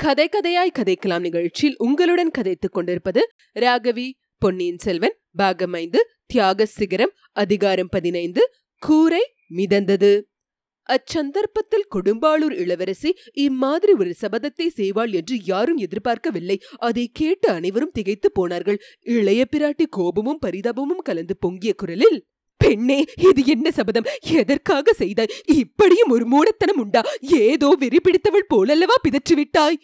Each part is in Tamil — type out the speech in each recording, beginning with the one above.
கதை கதையாய் கதைக்கலாம் நிகழ்ச்சியில் உங்களுடன் கதைத்துக் கொண்டிருப்பது ராகவி பொன்னியின் செல்வன் பாகம் ஐந்து தியாக சிகரம் அதிகாரம் பதினைந்து கூரை மிதந்தது. அச்சந்தர்ப்பத்தில் கொடும்பாளூர் இளவரசி இம்மாதிரி ஒரு சபதத்தை செய்வாள் என்று யாரும் எதிர்பார்க்கவில்லை. அதை கேட்டு அனைவரும் திகைத்து போனார்கள். இளைய பிராட்டி கோபமும் பரிதாபமும் கலந்து பொங்கிய குரலில் பெண்ணே இது என்ன சபதம்? எதற்காக செய்தாய்? இப்படியும் ஒரு மூடத்தனம் உண்டா? ஏதோ வெறி பிடித்தவள் போலல்லவா பிதற்றிவிட்டாய்?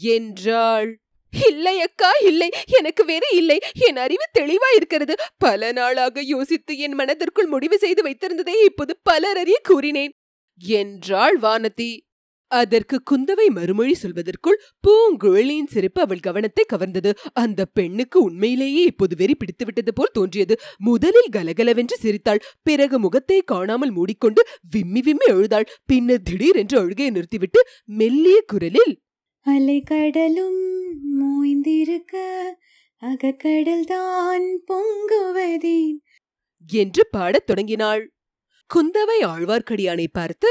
என்றாள். இல்லை அக்கா இல்லை. எனக்கு வெறி இல்லை. என் அறிவு தெளிவா இருக்கிறது பல நாளாக யோசித்து என் மனதிற்குள் முடிவு செய்து வைத்திருந்ததை இப்போது பலர் அறிய கூறினேன். என்றாள் வானதி. அதற்கு குந்தவை மறுமொழி சொல்வதற்குள் பூங்குழலியின் சிரிப்பு அவள் கவனத்தை கவர்ந்தது. அந்த பெண்ணுக்கு உண்மையிலேயே இப்போது வெறி பிடித்துவிட்டது போல் தோன்றியது. முதலில் கலகலவென்று சிரித்தாள். பிறகு முகத்தை காணாமல் மூடிக்கொண்டு விம்மி விம்மி அழுதாள். பின்னர் திடீரென்று அழுகையை நிறுத்திவிட்டு மெல்லிய குரலில் அலைக்கடலும் மோய்ந்திருக்க அகக்கடல் தான் பொங்குவதேன்? என்று பாடத் தொடங்கினாள். குந்தவை ஆழ்வார்க்கடியானை பார்த்து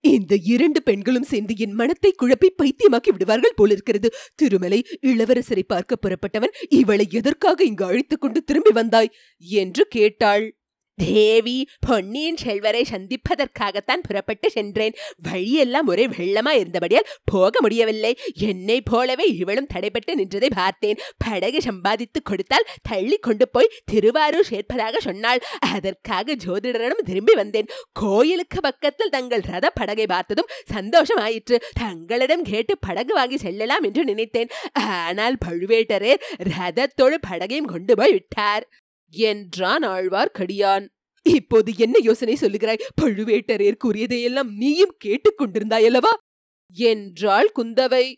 இந்த இரண்டு பெண்களும் சேர்ந்து என் மனத்தை குழப்பி பைத்தியமாக்கி விடுவார்கள் போலிருக்கிறது. திருமலை இளவரசரை பார்க்க புறப்பட்டவன் இவளை எதற்காக இங்கு அழைத்துக் கொண்டு திரும்பி வந்தாய்? என்று கேட்டாள். தேவி பொன்னியின் செல்வரை சந்திப்பதற்காகத்தான் புறப்பட்டு சென்றேன். வழியெல்லாம் ஒரே வெள்ளமா இருந்தபடியால் போக முடியவில்லை. என்னை போலவே இவளும் தடைபட்டு நின்றதை பார்த்தேன். படகு சம்பாதித்து கொடுத்தால் தள்ளி கொண்டு போய் திருவாரூர் சேர்ப்பதாக சொன்னாள். அதற்காக ஜோதிடரிடம் திரும்பி வந்தேன். கோயிலுக்கு பக்கத்தில் தங்கள் ரத படகை பார்த்ததும் சந்தோஷம் ஆயிற்று தங்களிடம் கேட்டு படகு வாங்கி செல்லலாம் என்று நினைத்தேன். ஆனால் பழுவேட்டரே ரதத்தோடு படகையும் கொண்டு போய் விட்டார். என்றான் ஆழ்வார்க்கடியான் இப்போது என்ன யோசனை சொல்லுகிறாய்? பழுவேட்டரையர் கூறியதையெல்லாம் நீயும் கேட்டுக்கொண்டிருந்தாயல்லவா? என்றாள் குந்தவை.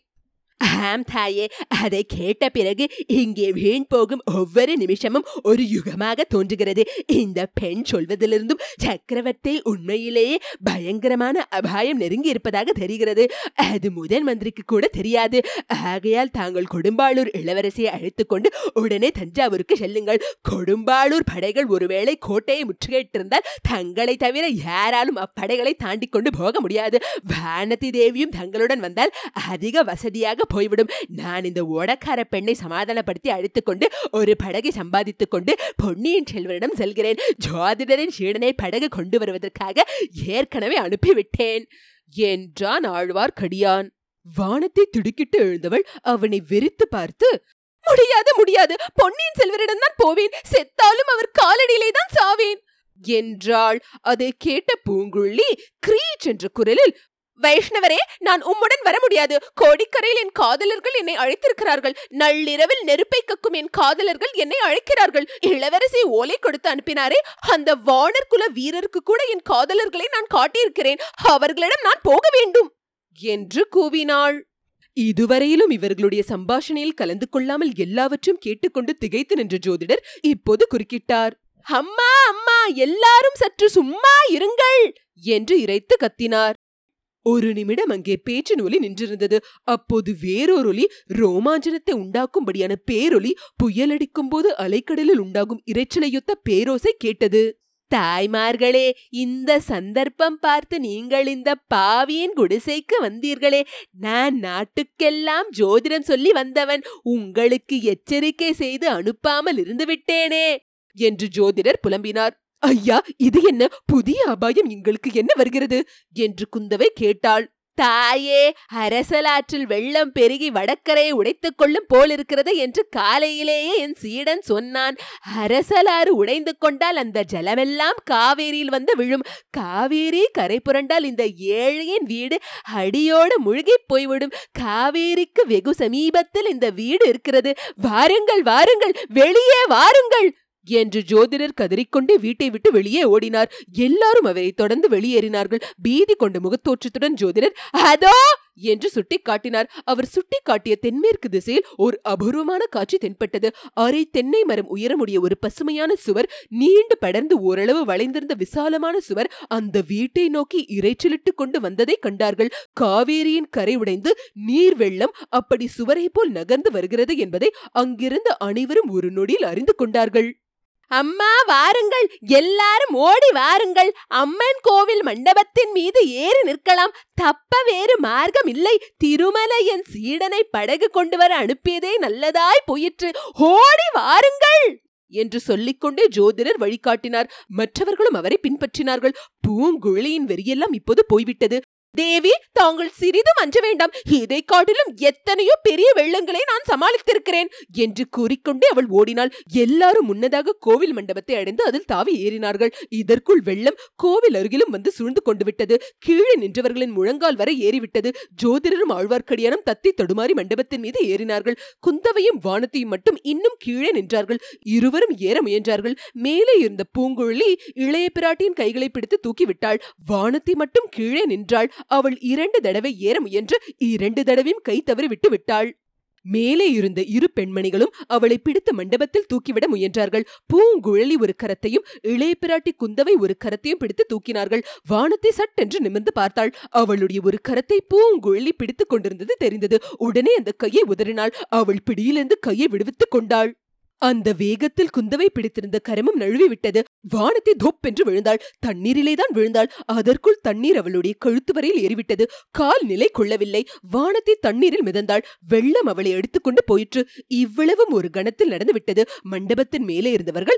ஆம் தாயே. அதை கேட்ட பிறகு இங்கே வீண் போகும் ஒவ்வொரு நிமிஷமும் ஒரு யுகமாக தோன்றுகிறது. இந்த பெண் சொல்வதிலிருந்தும் சக்கரவர்த்தி உண்மையிலேயே பயங்கரமான அபாயம் நெருங்கி இருப்பதாக தெரிகிறது. அது முதன் மந்திரிக்கு கூட தெரியாது. ஆகையால் தாங்கள் கொடும்பாளூர் இளவரசியை அழைத்துக்கொண்டு உடனே தஞ்சாவூருக்கு செல்லுங்கள். கொடும்பாளூர் படைகள் ஒருவேளை கோட்டையை முற்றுகையிட்டிருந்தால் தங்களை தவிர யாராலும் அப்படைகளை தாண்டி கொண்டு போக முடியாது. வானதி தேவியும் தங்களுடன் வந்தால் அதிக வசதியாக போய்விடும். நான் இந்த ஓடக்கார பெண்ணை சமாதானப்படுத்தி அழைத்துக் கொண்டு ஒரு படகை சம்பாதித்துக் கொண்டு பொன்னியின் செல்வரிடம் செல்கிறேன். ஜோதிடரின் சீடனை படகு கொண்டு வருவதற்காக ஏற்கனவே அனுப்பிவிட்டேன் என்றான் ஆழ்வார்க்கடியான் வானத்தை திடுக்கிட்டு எழுந்தவள் அவனை வெறித்து பார்த்து முடியாது முடியாது. பொன்னியின் செல்வரிடம் தான் போவேன். செத்தாலும் அவர் காலடியிலே தான் சாவேன் என்றாள். அதை கேட்ட பூங்குழலி கிரீச் என்ற குரலில் வைஷ்ணவரே நான் உம்முடன் வர முடியாது. கோடிக்கரையில் என் காதலர்கள் என்னை அழைத்திருக்கிறார்கள். நள்ளிரவில் நெருப்பை கக்கும் என் காதலர்கள் என்னை அழைக்கிறார்கள். இளவரசி ஓலை கொடுத்து அனுப்பினாரே அந்த வானர் குல வீரருக்கு கூட என் காதலர்களை நான் காட்டியிருக்கிறேன். அவர்களிடம் நான் போக வேண்டும் என்று கூவினாள். இதுவரையிலும் இவர்களுடைய சம்பாஷணையில் கலந்து கொள்ளாமல் எல்லாவற்றையும் கேட்டுக்கொண்டு திகைத்து நின்ற ஜோதிடர் இப்போது குறுக்கிட்டார். அம்மா அம்மா எல்லாரும் சற்று சும்மா இருங்கள் என்று இறைத்து கத்தினார். ஒரு நிமிடம் அங்கே பேச்சு ஒலி நின்றிருந்தது. அப்போது வேறொரு ஒலி ரோமாஞ்சனத்தை உண்டாக்கும்படியான பேரொலி புயலடிக்கும் போது அலைக்கடலில் உண்டாகும் இரைச்சலையொத்த பேரோசை கேட்டது. தாய்மார்களே இந்த சந்தர்ப்பம் பார்த்து நீங்கள் இந்த பாவியின் குடிசைக்கு வந்தீர்களே. நான் நாட்டுக்கெல்லாம் ஜோதிடம் சொல்லி வந்தவன். உங்களுக்கு எச்சரிக்கை செய்து அனுப்பாமல் இருந்து விட்டேனே என்று ஜோதிடர் புலம்பினார். ஐயா இது என்ன புதிய அபாயம்? எங்களுக்கு என்ன வருகிறது? என்று குந்தவை கேட்டாள். தாயே அரசலாற்றில் வெள்ளம் பெருகி வடக்கரையை உடைத்துக் கொள்ளும் போலிருக்கிறது என்று காலையிலேயே என் சீடன் சொன்னான். அரசலாறு உடைந்து கொண்டால் அந்த ஜலமெல்லாம் காவேரியில் வந்து விழும். காவேரி கரை புரண்டால் இந்த ஏழையின் வீடு அடியோடு முழுகிப் போய்விடும். காவேரிக்கு வெகு சமீபத்தில் இந்த வீடு இருக்கிறது. வாருங்கள் வாருங்கள் வெளியே வாருங்கள்! என்று ஜோதிடர் கதறிக்கொண்டே வீட்டை விட்டு வெளியே ஓடினார். எல்லாரும் அவரை தொடர்ந்து வெளியேறினார்கள். பீதி கொண்ட முகத்தோற்றத்துடன் ஜோதிடர் அதோ! என்று சுட்டி காட்டினார் அவர் சுட்டி காட்டிய தென்மேற்கு திசையில் ஒரு அபூர்வமான காட்சி தென்பட்டது. அரை தென்னை மரம் உயரமுடைய ஒரு பசுமையான சுவர் நீண்டு படர்ந்து ஓரளவு வளைந்திருந்த விசாலமான சுவர் அந்த வீட்டை நோக்கி இறைச்சலிட்டு கொண்டு வந்ததை கண்டார்கள். காவேரியின் கரை உடைந்து நீர் வெள்ளம் அப்படி சுவரை போல் நகர்ந்து வருகிறது என்பதை அங்கிருந்த அனைவரும் ஒரு நொடியில் அறிந்து கொண்டார்கள். அம்மா வாருங்கள் எல்லாரும் ஓடி வாருங்கள். அம்மன் கோவில் மண்டபத்தின் மீது ஏறி நிற்கலாம். தப்ப வேறு மார்க்கம் இல்லை திருமலையன் சீடனை படகு கொண்டு வர அனுப்பியதே நல்லதாய் போயிற்று. ஓடி வாருங்கள்! என்று சொல்லிக்கொண்டே ஜோதிடர் வழிகாட்டினார். மற்றவர்களும் அவரை பின்பற்றினார்கள். பூங்குழலியின் வெறியெல்லாம் இப்போது போய்விட்டது. தேவி தாங்கள் சிறிதும் அஞ்ச வேண்டாம். இதை காட்டிலும் எத்தனையோ பெரிய வெள்ளங்களை நான் சமாளித்திருக்கிறேன் என்று கூறிக்கொண்டே அவள் ஓடினாள். எல்லாரும் முன்னதாக கோவில் மண்டபத்தை அடைந்து அதில் தாவி ஏறினார்கள். இதற்குள் வெள்ளம் கோவில் அருகிலும் வந்து சூழ்ந்து கொண்டு விட்டது. கீழே நின்றவர்களின் முழங்கால் வரை ஏறிவிட்டது. ஜோதிடரும் ஆழ்வார்க்கடியானும் தத்தி தடுமாறி மண்டபத்தின் மீது ஏறினார்கள். குந்தவையும் வானத்தையும் மட்டும் இன்னும் கீழே நின்றார்கள். இருவரும் ஏற முயன்றார்கள். மேலே இருந்த பூங்குழலி இளைய பிராட்டியின் கைகளை பிடித்து தூக்கிவிட்டாள். வானத்தை மட்டும் கீழே நின்றாள். அவள் இரண்டு தடவை ஏற முயன்று இரண்டு தடவையும் கை தவறி விட்டு விட்டாள். மேலே இருந்த இரு பெண்மணிகளும் அவளை பிடித்த மண்டபத்தில் தூக்கிவிட முயன்றார்கள். பூங்குழலி ஒரு கரத்தையும் இளைய பிராட்டி குந்தவை ஒரு கரத்தையும் பிடித்து தூக்கினார்கள். வானத்தை சட்டென்று நிமிர்ந்து பார்த்தாள். அவளுடைய ஒரு கரத்தை பூங்குழலி பிடித்துக் கொண்டிருந்தது தெரிந்தது. உடனே அந்த கையை உதறினாள். அவள் பிடியிலிருந்து கையை விடுவித்துக் கொண்டாள். அந்த வேகத்தில் குந்தவை பிடித்திருந்த கரமும் நழுவி விட்டது வானத்தை தொப் என்று விழுந்தாள். தண்ணீரிலேதான் விழுந்தாள். அதற்குள் தண்ணீர் அவளுடைய கழுத்து வரையில் ஏறிவிட்டது. கால் நிலை கொள்ளவில்லை. வானத்தை தண்ணீரில் மிதந்தாள். வெள்ளம் அவளை எடுத்துக்கொண்டு போயிற்று. இவ்வளவும் ஒரு கணத்தில் நடந்துவிட்டது. மண்டபத்தின் மேலே இருந்தவர்கள்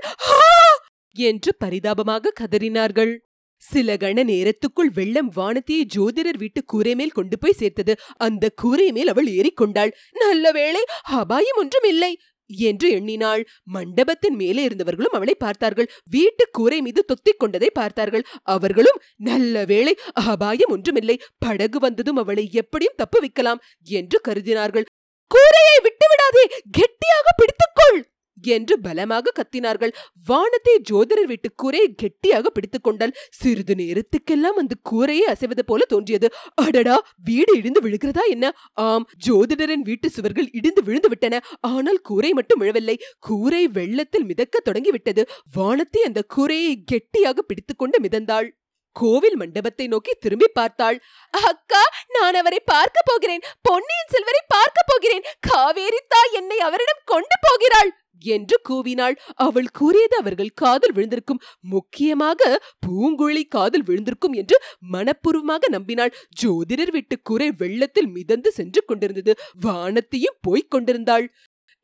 என்று பரிதாபமாக கதறினார்கள். சில கண நேரத்துக்குள் வெள்ளம் வானத்தையே ஜோதிடர் வீட்டு கூரை மேல் கொண்டு போய் சேர்த்தது. அந்த கூரை மேல் அவள் ஏறிக்கொண்டாள். நல்ல வேளை அபாயம் ஒன்றும் இல்லை. என்று எண்ணினாள். மண்டபத்தின் மேலே இருந்தவர்களும் அவளை பார்த்தார்கள். வீட்டு கூரை மீது தொத்திக் கொண்டதை பார்த்தார்கள். அவர்களும் நல்ல வேளை அபாயம் ஒன்றுமில்லை. படகு வந்ததும் அவளை எப்படியும் தப்பு வைக்கலாம் என்று கருதினார்கள். கூரையை விட்டு விடாதே கெட்டியாக பிடித்துக்கொள்! என்று பலமாக கத்தினார்கள். வானத்தை ஜோதிடர் வீட்டு கூரையை கெட்டியாக பிடித்துக் கொண்டால் சிறிது நேரத்துக்கெல்லாம் அந்த கூரையே அசைவது போல தோன்றியது. அடடா வீடு இடிந்து விழுகிறதா என்ன? ஆம் ஜோதிடரின் வீட்டு சுவர்கள் இடிந்து விழுந்து விட்டன. ஆனால் கூரை மட்டும் விழவில்லை. கூரை வெள்ளத்தில் மிதக்க தொடங்கிவிட்டது. வானத்தை அந்த கூரையை கெட்டியாக பிடித்துக்கொண்டு மிதந்தாள். கோவில் மண்டபத்தை நோக்கி திரும்பி பார்த்தாள். அக்கா நான் அவரை பார்க்க போகிறேன். பொன்னியின் செல்வரை பார்க்க போகிறேன். காவேரி தாய் என்னை அவரிடம் கொண்டு போகிறாள் என்று கூவினாள். அவள் கூறியது அவர்கள் காதல் விழுந்திருக்கும். முக்கியமாக பூங்குழலி காதல் விழுந்திருக்கும் என்று மனப்பூர்வமாக நம்பினாள். ஜோதிடர் வீட்டு கூரை வெள்ளத்தில் மிதந்து சென்று கொண்டிருந்தது. வானத்தையும் போய்க் கொண்டிருந்தாள்.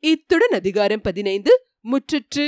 இத்துடன் அதிகாரம் பதினைந்து. முற்றிற்று.